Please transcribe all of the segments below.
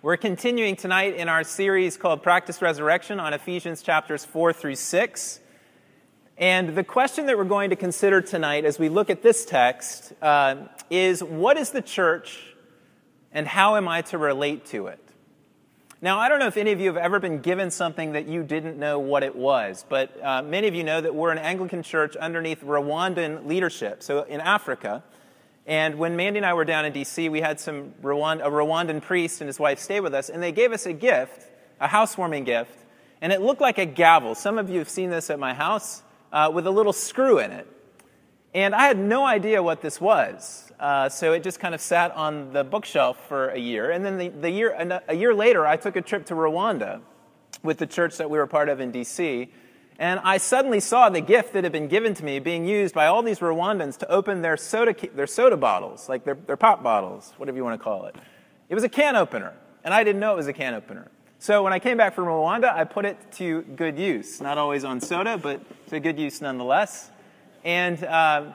We're continuing tonight in our series called Practice Resurrection on Ephesians chapters 4 through 6. And the question that we're going to consider tonight as we look at this text uh, is what is the church and how am I to relate to it? Now, I don't know if any of you have ever been given something that you didn't know what it was, but uh, many of you know that we're an Anglican church underneath Rwandan leadership, so in Africa. And when Mandy and I were down in D.C., we had some a Rwandan priest and his wife stay with us, and they gave us a gift, a housewarming gift, and it looked like a gavel. Some of you have seen this at my house uh, with a little screw in it. And I had no idea what this was. Uh, so it just kind of sat on the bookshelf for a year. And then the, the year, a year later, I took a trip to Rwanda with the church that we were part of in D.C. And I suddenly saw the gift that had been given to me being used by all these Rwandans to open their soda, their soda bottles, like their, their pop bottles, whatever you want to call it. It was a can opener, and I didn't know it was a can opener. So when I came back from Rwanda, I put it to good use. Not always on soda, but to good use nonetheless. And, uh,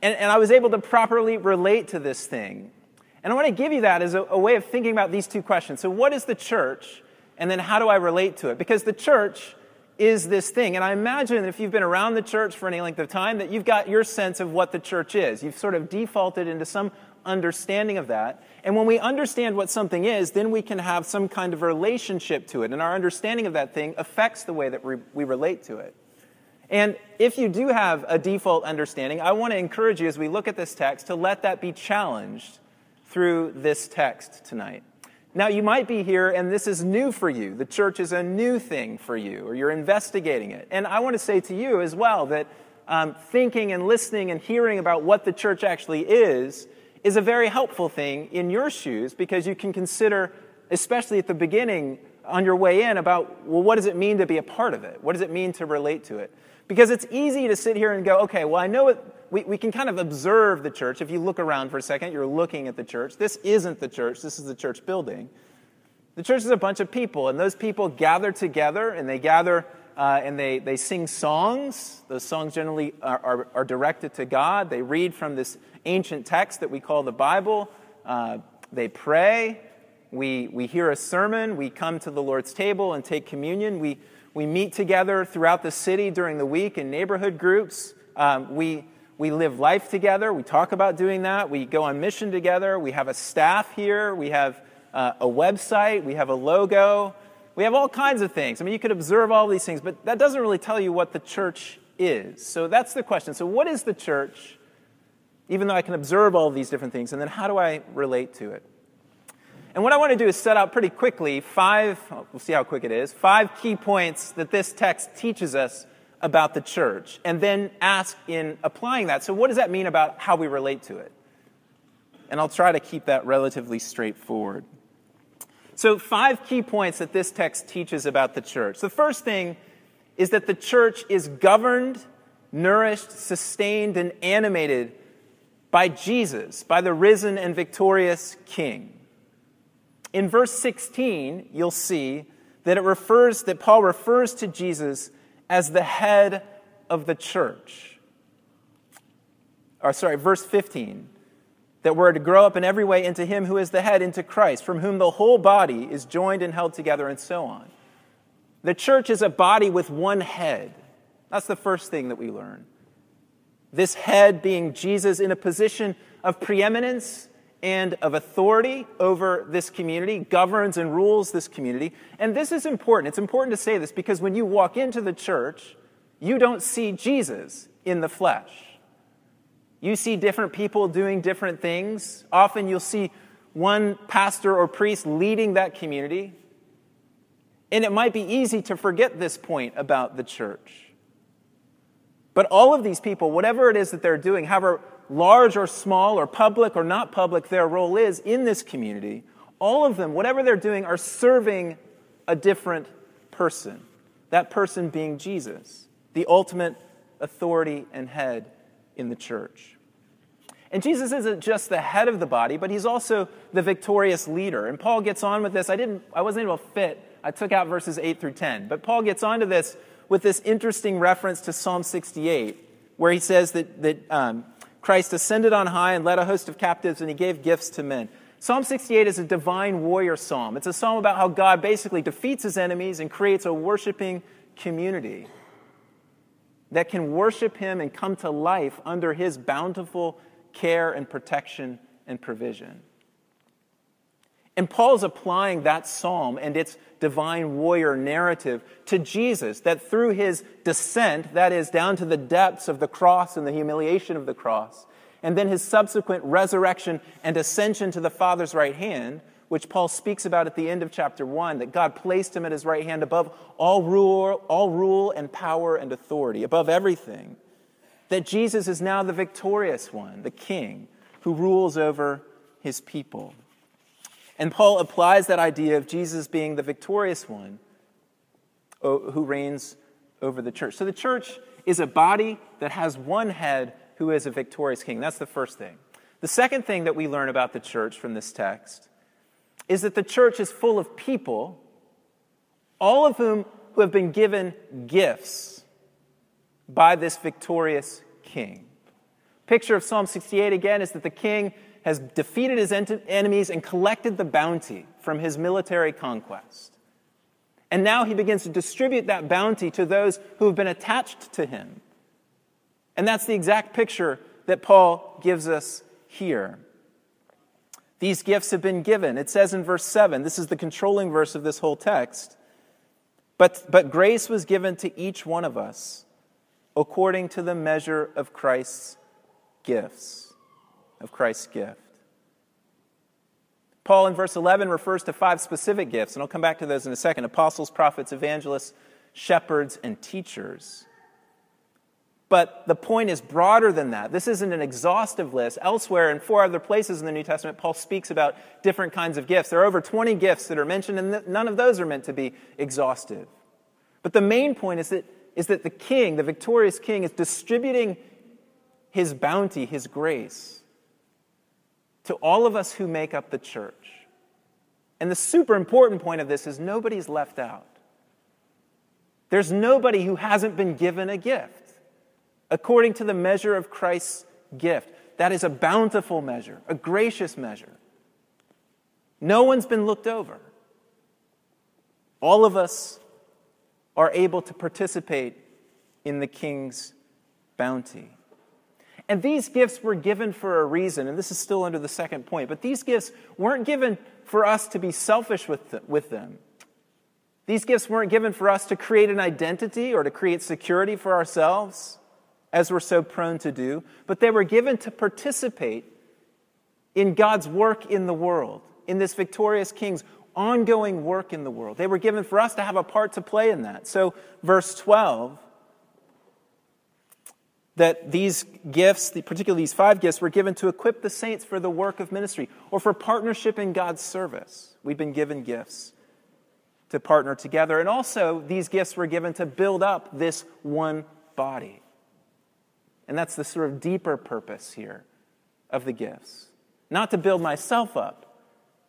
and, and, I was able to properly relate to this thing. And I want to give you that as a, a way of thinking about these two questions. So, what is the church? And then, how do I relate to it? Because the church is this thing. And I imagine if you've been around the church for any length of time, that you've got your sense of what the church is. You've sort of defaulted into some understanding of that. And when we understand what something is, then we can have some kind of relationship to it. And our understanding of that thing affects the way that we, we relate to it. And if you do have a default understanding, I want to encourage you as we look at this text to let that be challenged through this text tonight. Now, you might be here and this is new for you. The church is a new thing for you, or you're investigating it. And I want to say to you as well that um, thinking and listening and hearing about what the church actually is is a very helpful thing in your shoes because you can consider, especially at the beginning on your way in, about, well, what does it mean to be a part of it? What does it mean to relate to it? Because it's easy to sit here and go, okay, well, I know it, we, we can kind of observe the church. If you look around for a second, you're looking at the church. This isn't the church, this is the church building. The church is a bunch of people, and those people gather together, and they gather uh, and they, they sing songs. Those songs generally are, are, are, directed to God. They read from this ancient text that we call the Bible. Uh, they pray. We, we hear a sermon. We come to the Lord's table and take communion. We, we meet together throughout the city during the week in neighborhood groups. Um, we, we live life together. We talk about doing that. We go on mission together. We have a staff here. We have uh, a website. We have a logo. We have all kinds of things. I mean, you could observe all these things, but that doesn't really tell you what the church is. So that's the question. So, what is the church? Even though I can observe all these different things, and then how do I relate to it? And what I want to do is set out pretty quickly five, we'll see how quick it is, five key points that this text teaches us about the church, and then ask in applying that. So, what does that mean about how we relate to it? And I'll try to keep that relatively straightforward. So, five key points that this text teaches about the church. The first thing is that the church is governed, nourished, sustained, and animated by Jesus, by the risen and victorious King. In verse 16, you'll see that it refers that Paul refers to Jesus as the head of the church. Or sorry, verse 15, that we're to grow up in every way into him who is the head, into Christ, from whom the whole body is joined and held together, and so on. The church is a body with one head. That's the first thing that we learn. This head being Jesus in a position of preeminence and of authority over this community, governs and rules this community. And this is important. It's important to say this because when you walk into the church, you don't see Jesus in the flesh. You see different people doing different things. Often you'll see one pastor or priest leading that community. And it might be easy to forget this point about the church. But all of these people, whatever it is that they're doing, however large or small or public or not public their role is in this community, all of them, whatever they're doing, are serving a different person. That person being Jesus, the ultimate authority and head in the church. And Jesus isn't just the head of the body, but he's also the victorious leader. And Paul gets on with this. I didn't I wasn't able to fit. I took out verses 8 through 10. But Paul gets on to this with this interesting reference to Psalm 68, where he says that, that um, Christ ascended on high and led a host of captives, and he gave gifts to men. Psalm 68 is a divine warrior psalm. It's a psalm about how God basically defeats his enemies and creates a worshiping community that can worship him and come to life under his bountiful care and protection and provision. And Paul's applying that psalm and its divine warrior narrative to Jesus, that through his descent, that is, down to the depths of the cross and the humiliation of the cross, and then his subsequent resurrection and ascension to the Father's right hand, which Paul speaks about at the end of chapter 1, that God placed him at his right hand above all rule, all rule and power and authority, above everything. That Jesus is now the victorious one, the king, who rules over his people. And Paul applies that idea of Jesus being the victorious one who reigns over the church. So the church is a body that has one head who is a victorious king. That's the first thing. The second thing that we learn about the church from this text is that the church is full of people, all of whom who have been given gifts by this victorious king. Picture of Psalm 68 again is that the king has defeated his enemies and collected the bounty from his military conquest. And now he begins to distribute that bounty to those who have been attached to him. And that's the exact picture that Paul gives us here. These gifts have been given. It says in verse 7, this is the controlling verse of this whole text. But, but grace was given to each one of us according to the measure of Christ's gifts, of Christ's gift. Paul in verse 11 refers to five specific gifts, and I'll come back to those in a second apostles, prophets, evangelists, shepherds, and teachers. But the point is broader than that. This isn't an exhaustive list. Elsewhere, in four other places in the New Testament, Paul speaks about different kinds of gifts. There are over 20 gifts that are mentioned, and none of those are meant to be exhaustive. But the main point is that, is that the king, the victorious king, is distributing his bounty, his grace, to all of us who make up the church. And the super important point of this is nobody's left out. There's nobody who hasn't been given a gift according to the measure of Christ's gift. That is a bountiful measure, a gracious measure. No one's been looked over. All of us are able to participate in the king's bounty. And these gifts were given for a reason, and this is still under the second point, but these gifts weren't given for us to be selfish with, with them. These gifts weren't given for us to create an identity or to create security for ourselves as we're so prone to do, but they were given to participate in God's work in the world, in this victorious king's ongoing work in the world. They were given for us to have a part to play in that. So, verse 12, that these gifts, particularly these five gifts, were given to equip the saints for the work of ministry or for partnership in God's service. We've been given gifts to partner together. And also, these gifts were given to build up this one body. And that's the sort of deeper purpose here of the gifts. Not to build myself up,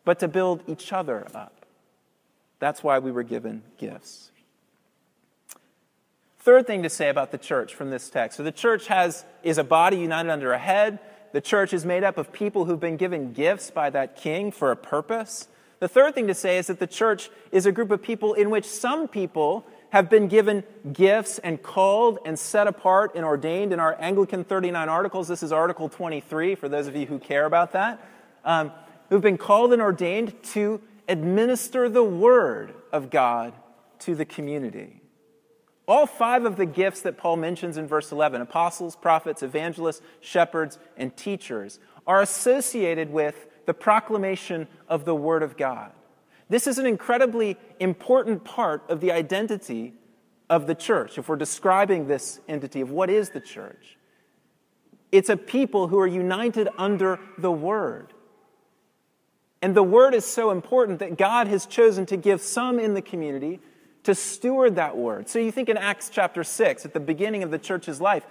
but to build each other up. That's why we were given gifts. Third thing to say about the church from this text. So the church has, is a body united under a head. The church is made up of people who've been given gifts by that king for a purpose. The third thing to say is that the church is a group of people in which some people have been given gifts and called and set apart and ordained in our Anglican 39 articles. This is Article 23 for those of you who care about that. Um, who've been called and ordained to administer the Word of God to the community. All five of the gifts that Paul mentions in verse 11 apostles, prophets, evangelists, shepherds, and teachers are associated with the proclamation of the Word of God. This is an incredibly important part of the identity of the church. If we're describing this entity of what is the church, it's a people who are united under the Word. And the Word is so important that God has chosen to give some in the community to steward that Word. So you think in Acts chapter 6, at the beginning of the church's life,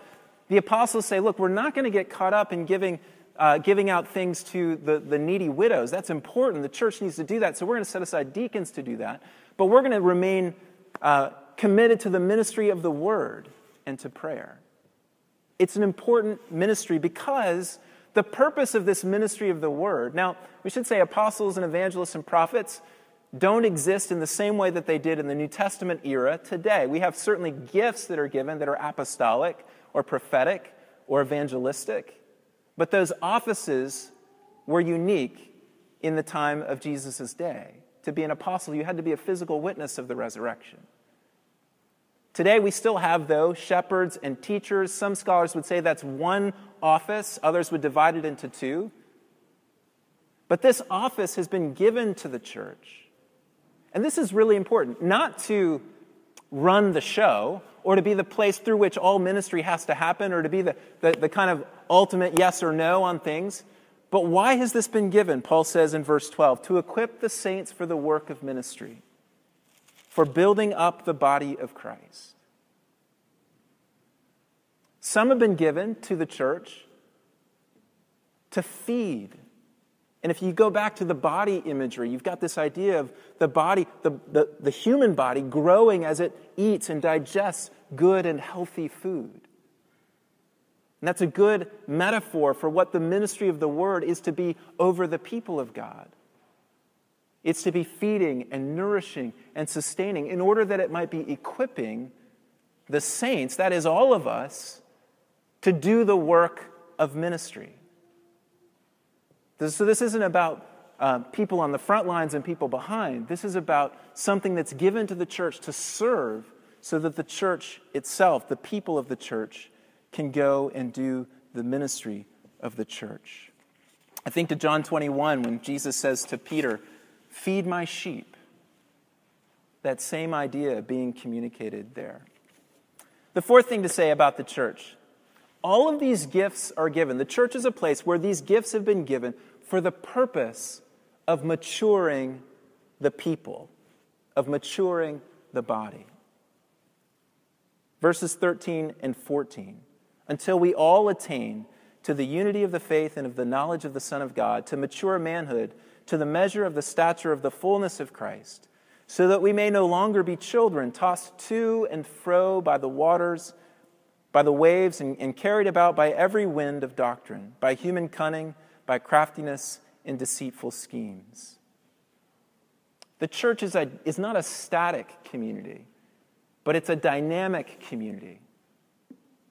the apostles say, Look, we're not going to get caught up in giving uh, giving out things to the, the needy widows. That's important. The church needs to do that. So we're going to set aside deacons to do that. But we're going to remain uh, committed to the ministry of the word and to prayer. It's an important ministry because The purpose of this ministry of the word, now, we should say apostles and evangelists and prophets don't exist in the same way that they did in the New Testament era today. We have certainly gifts that are given that are apostolic or prophetic or evangelistic, but those offices were unique in the time of Jesus' day. To be an apostle, you had to be a physical witness of the resurrection. Today, we still have, though, shepherds and teachers. Some scholars would say that's one office, others would divide it into two. But this office has been given to the church. And this is really important, not to run the show or to be the place through which all ministry has to happen or to be the, the, the kind of ultimate yes or no on things. But why has this been given? Paul says in verse 12 to equip the saints for the work of ministry, for building up the body of Christ. Some have been given to the church to feed. And if you go back to the body imagery, you've got this idea of the body, the, the, the human body growing as it eats and digests good and healthy food. And that's a good metaphor for what the ministry of the word is to be over the people of God. It's to be feeding and nourishing and sustaining in order that it might be equipping the saints, that is, all of us, to do the work of ministry. So, this isn't about uh, people on the front lines and people behind. This is about something that's given to the church to serve so that the church itself, the people of the church, can go and do the ministry of the church. I think to John 21 when Jesus says to Peter, Feed my sheep. That same idea being communicated there. The fourth thing to say about the church all of these gifts are given. The church is a place where these gifts have been given for the purpose of maturing the people, of maturing the body. Verses 13 and 14 until we all attain to the unity of the faith and of the knowledge of the Son of God, to mature manhood, to the measure of the stature of the fullness of Christ, so that we may no longer be children, tossed to and fro by the waters, by the waves, and, and carried about by every wind of doctrine, by human cunning, by craftiness and deceitful schemes. The church is, a, is not a static community, but it's a dynamic community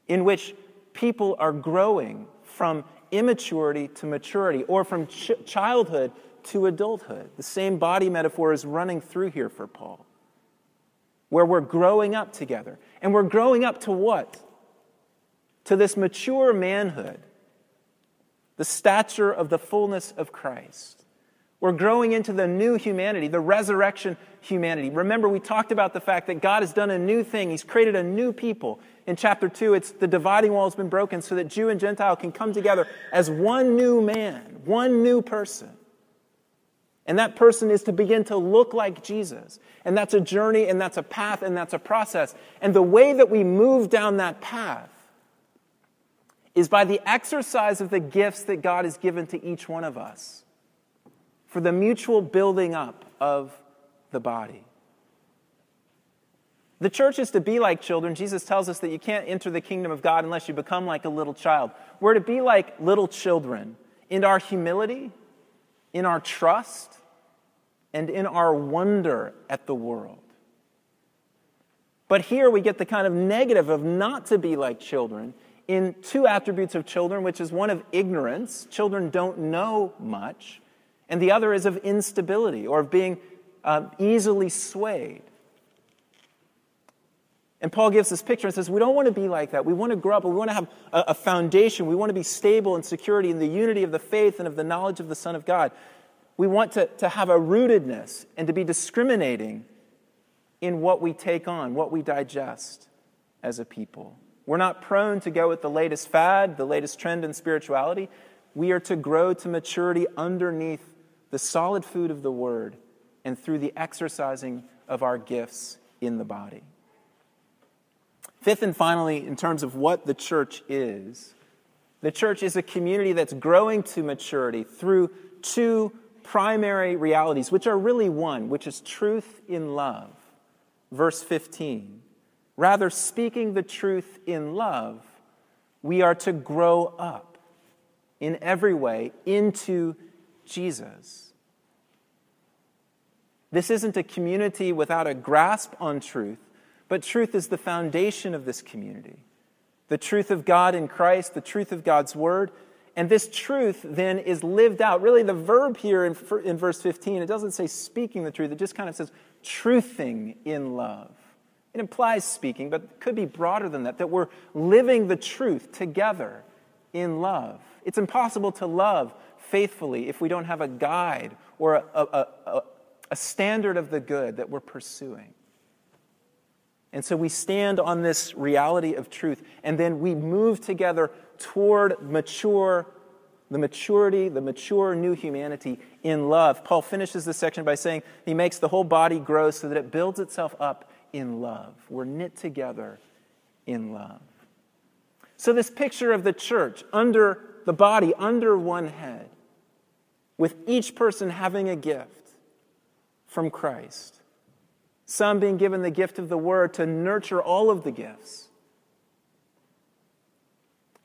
in which people are growing from immaturity to maturity or from ch- childhood to adulthood. The same body metaphor is running through here for Paul, where we're growing up together. And we're growing up to what? To this mature manhood, the stature of the fullness of Christ. We're growing into the new humanity, the resurrection humanity. Remember, we talked about the fact that God has done a new thing. He's created a new people. In chapter 2, it's the dividing wall has been broken so that Jew and Gentile can come together as one new man, one new person. And that person is to begin to look like Jesus. And that's a journey, and that's a path, and that's a process. And the way that we move down that path is by the exercise of the gifts that God has given to each one of us for the mutual building up of the body. The church is to be like children. Jesus tells us that you can't enter the kingdom of God unless you become like a little child. We're to be like little children in our humility, in our trust, and in our wonder at the world. But here we get the kind of negative of not to be like children in two attributes of children, which is one of ignorance. Children don't know much and the other is of instability or of being um, easily swayed. And Paul gives this picture and says, We don't want to be like that. We want to grow up. We want to have a, a foundation. We want to be stable in security in the unity of the faith and of the knowledge of the Son of God. We want to, to have a rootedness and to be discriminating in what we take on, what we digest as a people. We're not prone to go with the latest fad, the latest trend in spirituality. We are to grow to maturity underneath the solid food of the Word, and through the exercising of our gifts in the body. Fifth and finally, in terms of what the church is, the church is a community that's growing to maturity through two primary realities, which are really one, which is truth in love. Verse 15. Rather, speaking the truth in love, we are to grow up in every way into Jesus. This isn't a community without a grasp on truth, but truth is the foundation of this community. The truth of God in Christ, the truth of God's Word. And this truth then is lived out. Really, the verb here in, in verse 15, it doesn't say speaking the truth, it just kind of says truthing in love. It implies speaking, but it could be broader than that, that we're living the truth together in love. It's impossible to love faithfully if we don't have a guide or a, a, a, a standard of the good that we're pursuing. And so we stand on this reality of truth, and then we move together toward mature, the maturity, the mature new humanity in love. Paul finishes this section by saying he makes the whole body grow so that it builds itself up in love. We're knit together in love. So, this picture of the church under the body, under one head, with each person having a gift from Christ. Some being given the gift of the word to nurture all of the gifts,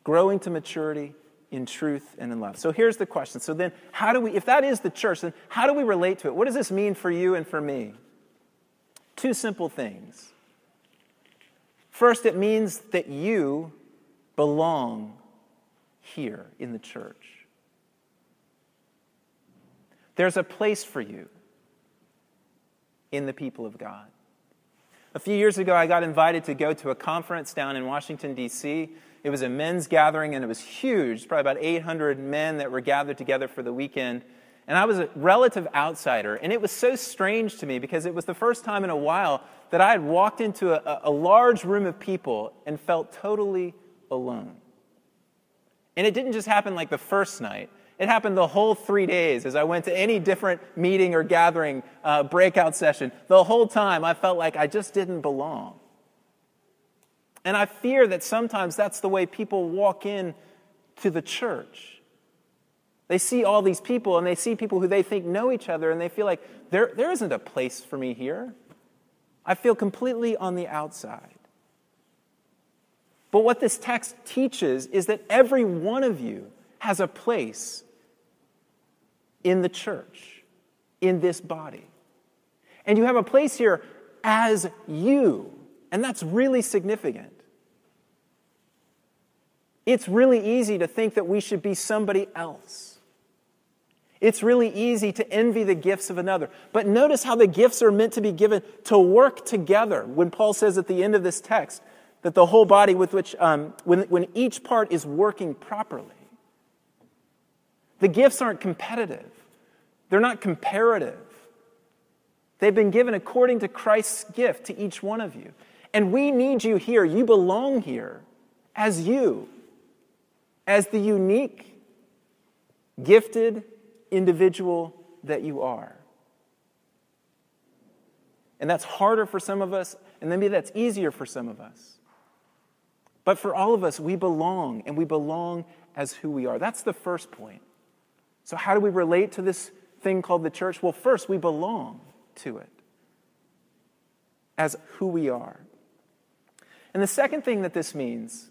growing to maturity in truth and in love. So here's the question. So then, how do we, if that is the church, then how do we relate to it? What does this mean for you and for me? Two simple things. First, it means that you belong here in the church. There's a place for you in the people of God. A few years ago, I got invited to go to a conference down in Washington, D.C. It was a men's gathering, and it was huge, probably about 800 men that were gathered together for the weekend. And I was a relative outsider. And it was so strange to me because it was the first time in a while that I had walked into a, a large room of people and felt totally alone. And it didn't just happen like the first night. It happened the whole three days as I went to any different meeting or gathering, uh, breakout session. The whole time I felt like I just didn't belong. And I fear that sometimes that's the way people walk in to the church. They see all these people and they see people who they think know each other and they feel like there, there isn't a place for me here. I feel completely on the outside. But what this text teaches is that every one of you has a place in the church, in this body. And you have a place here as you. And that's really significant. It's really easy to think that we should be somebody else. It's really easy to envy the gifts of another. But notice how the gifts are meant to be given to work together. When Paul says at the end of this text that the whole body with which, um, when, when each part is working properly, the gifts aren't competitive, they're not comparative. They've been given according to Christ's gift to each one of you. And we need you here. You belong here as you, as the unique, gifted, individual that you are. And that's harder for some of us, and maybe that's easier for some of us. But for all of us, we belong, and we belong as who we are. That's the first point. So, how do we relate to this thing called the church? Well, first, we belong to it as who we are. And the second thing that this means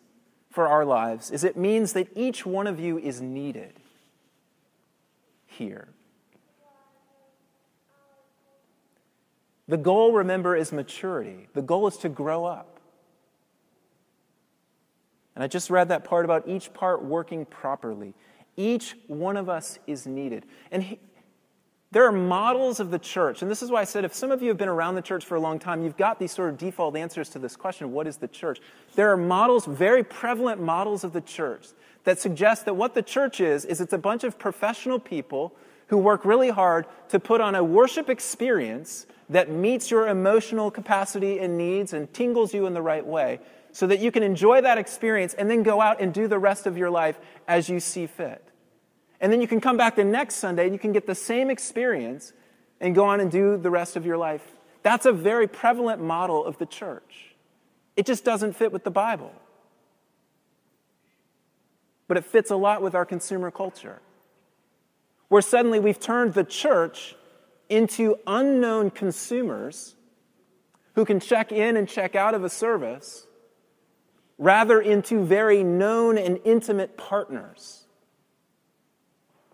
for our lives is it means that each one of you is needed here. The goal, remember, is maturity. The goal is to grow up. And I just read that part about each part working properly. Each one of us is needed. And he, there are models of the church. And this is why I said if some of you have been around the church for a long time, you've got these sort of default answers to this question what is the church? There are models, very prevalent models of the church that suggest that what the church is, is it's a bunch of professional people who work really hard to put on a worship experience that meets your emotional capacity and needs and tingles you in the right way so that you can enjoy that experience and then go out and do the rest of your life as you see fit. And then you can come back the next Sunday and you can get the same experience and go on and do the rest of your life. That's a very prevalent model of the church. It just doesn't fit with the Bible but it fits a lot with our consumer culture, where suddenly we've turned the church into unknown consumers who can check in and check out of a service, rather into very known and intimate partners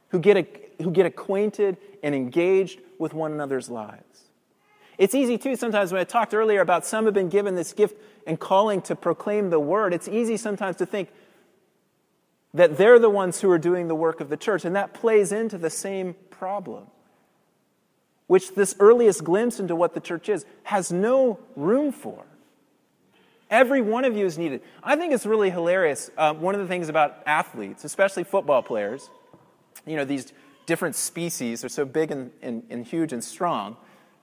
who get, a, who get acquainted and engaged with one another's lives. It's easy, too, sometimes when I talked earlier about some have been given this gift and calling to proclaim the word, it's easy sometimes to think that they're the ones who are doing the work of the church, and that plays into the same problem, which this earliest glimpse into what the church is has no room for. Every one of you is needed. I think it's really hilarious. Um, one of the things about athletes, especially football players, you know, these different species are so big and, and, and huge and strong,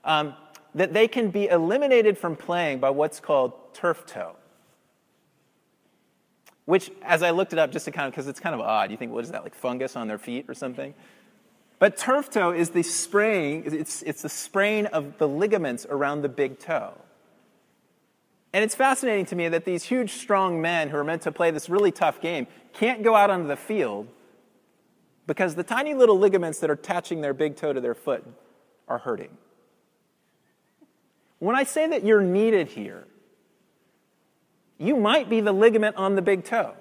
um, that they can be eliminated from playing by what's called turf toe. Which, as I looked it up, just to kind of, because it's kind of odd. You think, what is that, like fungus on their feet or something? But turf toe is the sprain, it's, it's the sprain of the ligaments around the big toe. And it's fascinating to me that these huge, strong men who are meant to play this really tough game can't go out onto the field because the tiny little ligaments that are attaching their big toe to their foot are hurting. When I say that you're needed here, you might be the ligament on the big toe.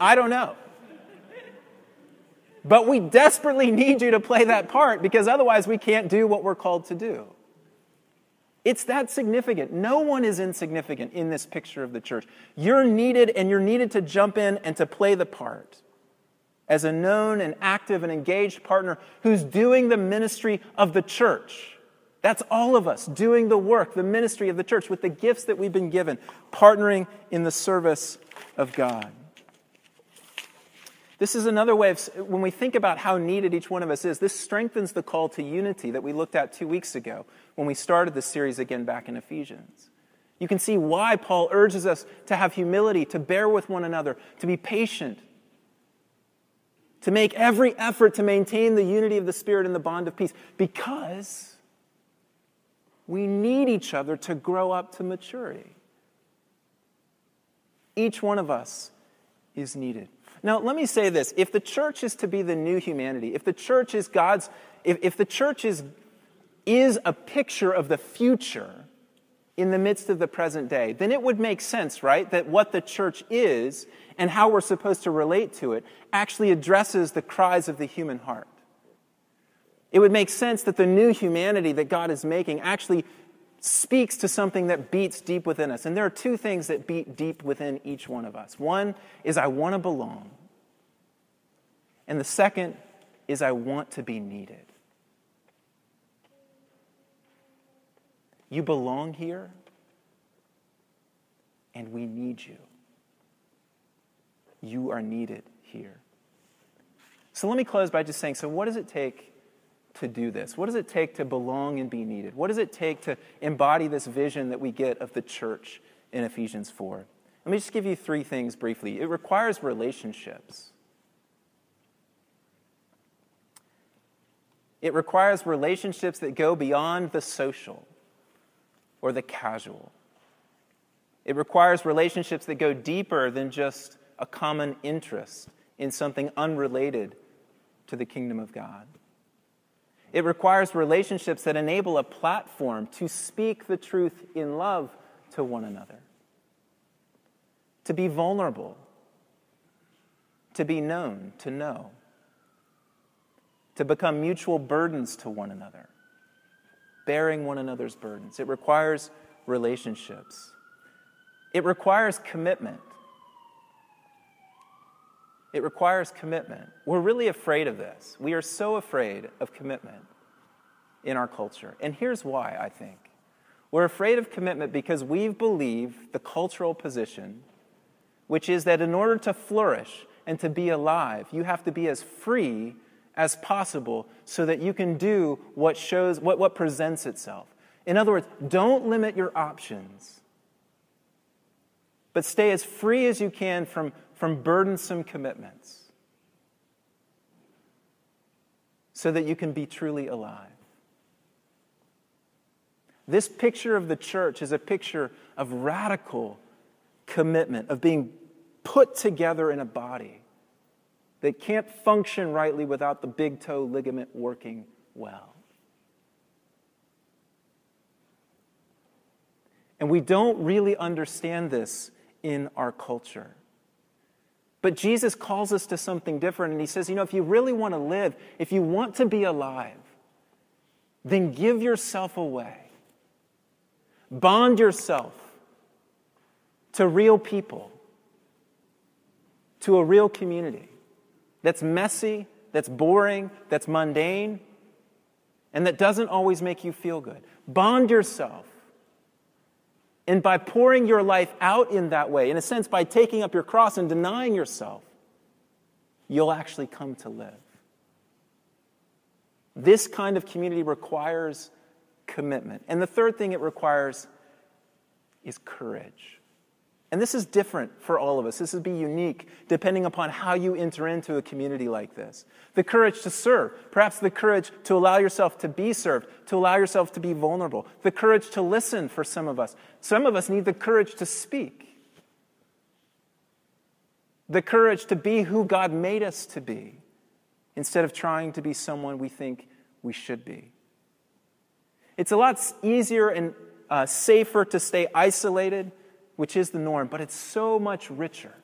I don't know. But we desperately need you to play that part because otherwise we can't do what we're called to do. It's that significant. No one is insignificant in this picture of the church. You're needed, and you're needed to jump in and to play the part as a known and active and engaged partner who's doing the ministry of the church. That's all of us doing the work, the ministry of the church with the gifts that we've been given, partnering in the service of God. This is another way of, when we think about how needed each one of us is, this strengthens the call to unity that we looked at two weeks ago when we started this series again back in Ephesians. You can see why Paul urges us to have humility, to bear with one another, to be patient, to make every effort to maintain the unity of the Spirit and the bond of peace, because we need each other to grow up to maturity. Each one of us is needed. Now, let me say this. If the church is to be the new humanity, if the church is God's, if, if the church is, is a picture of the future in the midst of the present day, then it would make sense, right? That what the church is and how we're supposed to relate to it actually addresses the cries of the human heart. It would make sense that the new humanity that God is making actually speaks to something that beats deep within us. And there are two things that beat deep within each one of us. One is, I want to belong. And the second is, I want to be needed. You belong here, and we need you. You are needed here. So let me close by just saying so, what does it take to do this? What does it take to belong and be needed? What does it take to embody this vision that we get of the church in Ephesians 4? Let me just give you three things briefly. It requires relationships. It requires relationships that go beyond the social or the casual. It requires relationships that go deeper than just a common interest in something unrelated to the kingdom of God. It requires relationships that enable a platform to speak the truth in love to one another, to be vulnerable, to be known, to know, to become mutual burdens to one another, bearing one another's burdens. It requires relationships. It requires commitment. It requires commitment. We're really afraid of this. We are so afraid of commitment in our culture. And here's why, I think. We're afraid of commitment because we've believed the cultural position, which is that in order to flourish and to be alive, you have to be as free as possible so that you can do what shows what, what presents itself. In other words, don't limit your options, but stay as free as you can from from burdensome commitments so that you can be truly alive. This picture of the church is a picture of radical commitment, of being put together in a body that can't function rightly without the big toe ligament working well. And we don't really understand this in our culture. But Jesus calls us to something different, and he says, you know, if you really want to live, if you want to be alive, then give yourself away. Bond yourself to real people, to a real community that's messy, that's boring, that's mundane, and that doesn't always make you feel good. Bond yourself. And by pouring your life out in that way, in a sense, by taking up your cross and denying yourself, you'll actually come to live. This kind of community requires commitment. And the third thing it requires is courage. And this is different for all of us. This would be unique depending upon how you enter into a community like this. The courage to serve, perhaps the courage to allow yourself to be served, to allow yourself to be vulnerable, the courage to listen for some of us. Some of us need the courage to speak, the courage to be who God made us to be instead of trying to be someone we think we should be. It's a lot easier and uh, safer to stay isolated which is the norm, but it's so much richer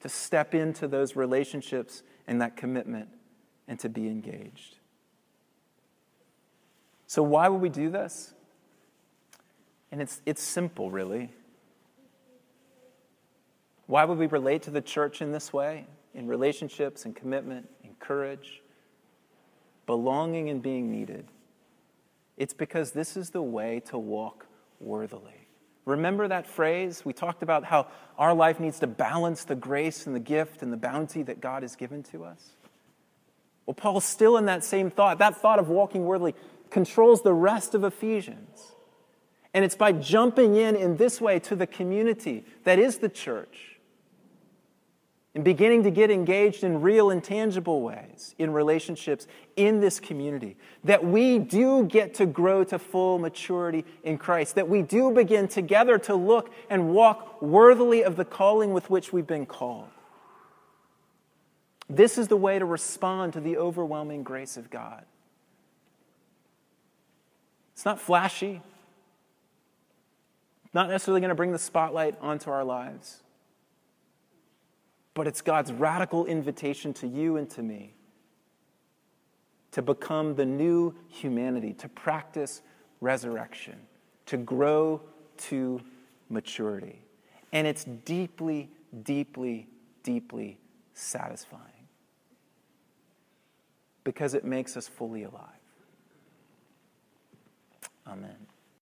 to step into those relationships and that commitment and to be engaged. So, why would we do this? And it's, it's simple, really. Why would we relate to the church in this way? In relationships and commitment and courage, belonging and being needed. It's because this is the way to walk worthily. Remember that phrase? We talked about how our life needs to balance the grace and the gift and the bounty that God has given to us. Well, Paul's still in that same thought. That thought of walking worthily controls the rest of Ephesians. And it's by jumping in in this way to the community that is the church and beginning to get engaged in real and tangible ways in relationships in this community. That we do get to grow to full maturity in Christ. That we do begin together to look and walk worthily of the calling with which we've been called. This is the way to respond to the overwhelming grace of God. It's not flashy, not necessarily going to bring the spotlight onto our lives but it's God's radical invitation to you and to me to become the new humanity, to practice resurrection, to grow to maturity. And it's deeply, deeply, deeply satisfying because it makes us fully alive. Amen.